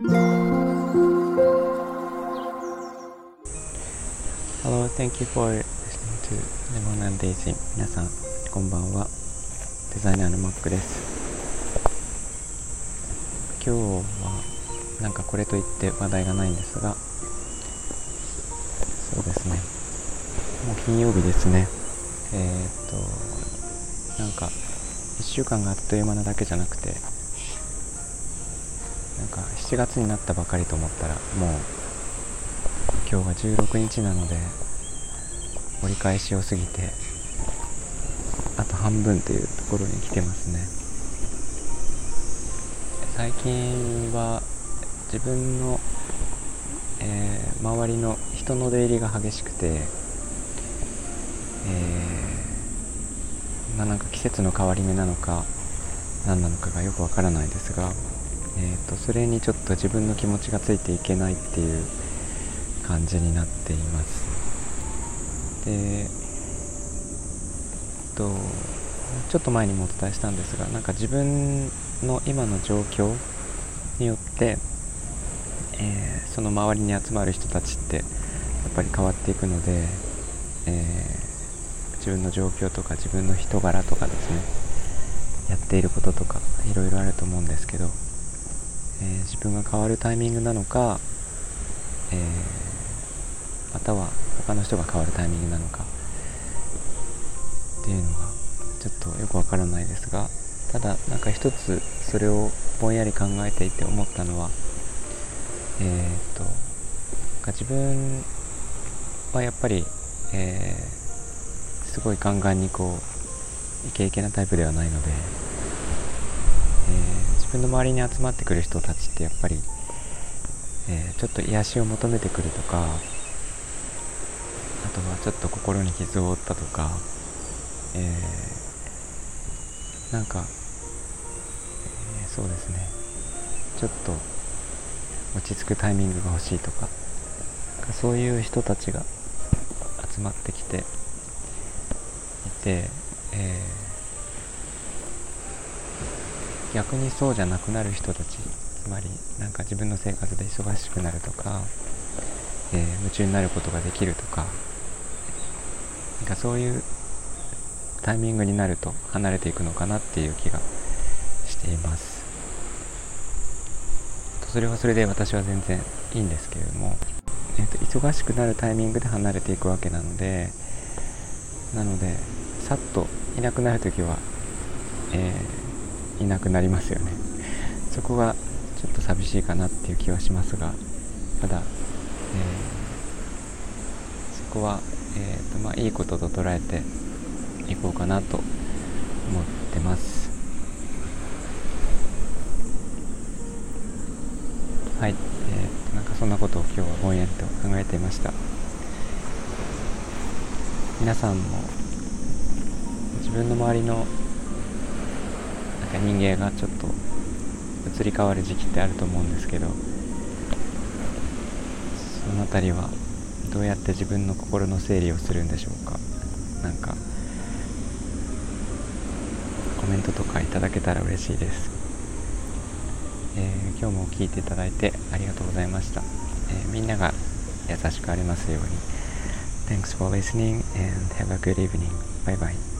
Hello, thank you for listening to Lemon and Daisy. 皆さんこんばんは。デザイナーのマックです。今日はなんかこれといって話題がないんですがそうですね。もう金曜日ですね。えー、っとなんか1週間があっという間なだけじゃなくてなんか7月になったばかりと思ったらもう今日は16日なので折り返しを過ぎてあと半分というところに来てますね。最近は自分の、えー、周りの人の出入りが激しくて、えー、まあ、なんか季節の変わり目なのか何なのかがよくわからないですが、えーと、それにちょっと自分の気持ちがついていけないっていう感じになっています。でえっとちょっと前にもお伝えしたんですがなんか自分の今の状況によって、えー、その周りに集まる人たちってやっぱり変わっていくので、えー、自分の状況とか自分の人柄とかですねやっていることとかいろいろあると思うんですけど、えー、自分が変わるタイミングなのか、えーまたは他の人が変わるタイミングなのかっていうのがちょっとよくわからないですがただなんか一つそれをぼんやり考えていて思ったのはえー、っと自分はやっぱり、えー、すごいガンガンにこうイケイケなタイプではないので、自分の周りに集まってくる人たちってやっぱり、えー、ちょっと癒しを求めてくるとかあとはちょっと心に傷を負ったとか、えー、なんか、えー、そうですね。ちょっと落ち着くタイミングが欲しいとかそういう人たちが集まってきていて、逆にそうじゃなくなる人たちつまりなんか自分の生活で忙しくなるとか、えー、夢中になることができるとかなんかそういうタイミングになると離れていくのかなっていう気がしています。それはそれで私は全然いいんですけれども、えーと、忙しくなるタイミングで離れていくわけなのでなのでさっといなくなる時は、えー、いなくなりますよね。そこがちょっと寂しいかなっていう気はしますがただ、えー、そこはえーとまあ、いいことと捉えていこうかなと思ってます。はい、えーと、なんかそんなことを今日はぼんやりと考えていました。皆さんも自分の周りのか人間がちょっと移り変わる時期ってあると思うんですけどその辺りはどうやって自分の心の整理をするんでしょうか？なんかコメントとかいただけたら嬉しいです、えー、今日も聞いていただいてありがとうございました、えー、みんなが優しくありますように Thanks for listening and have a good evening. Bye bye.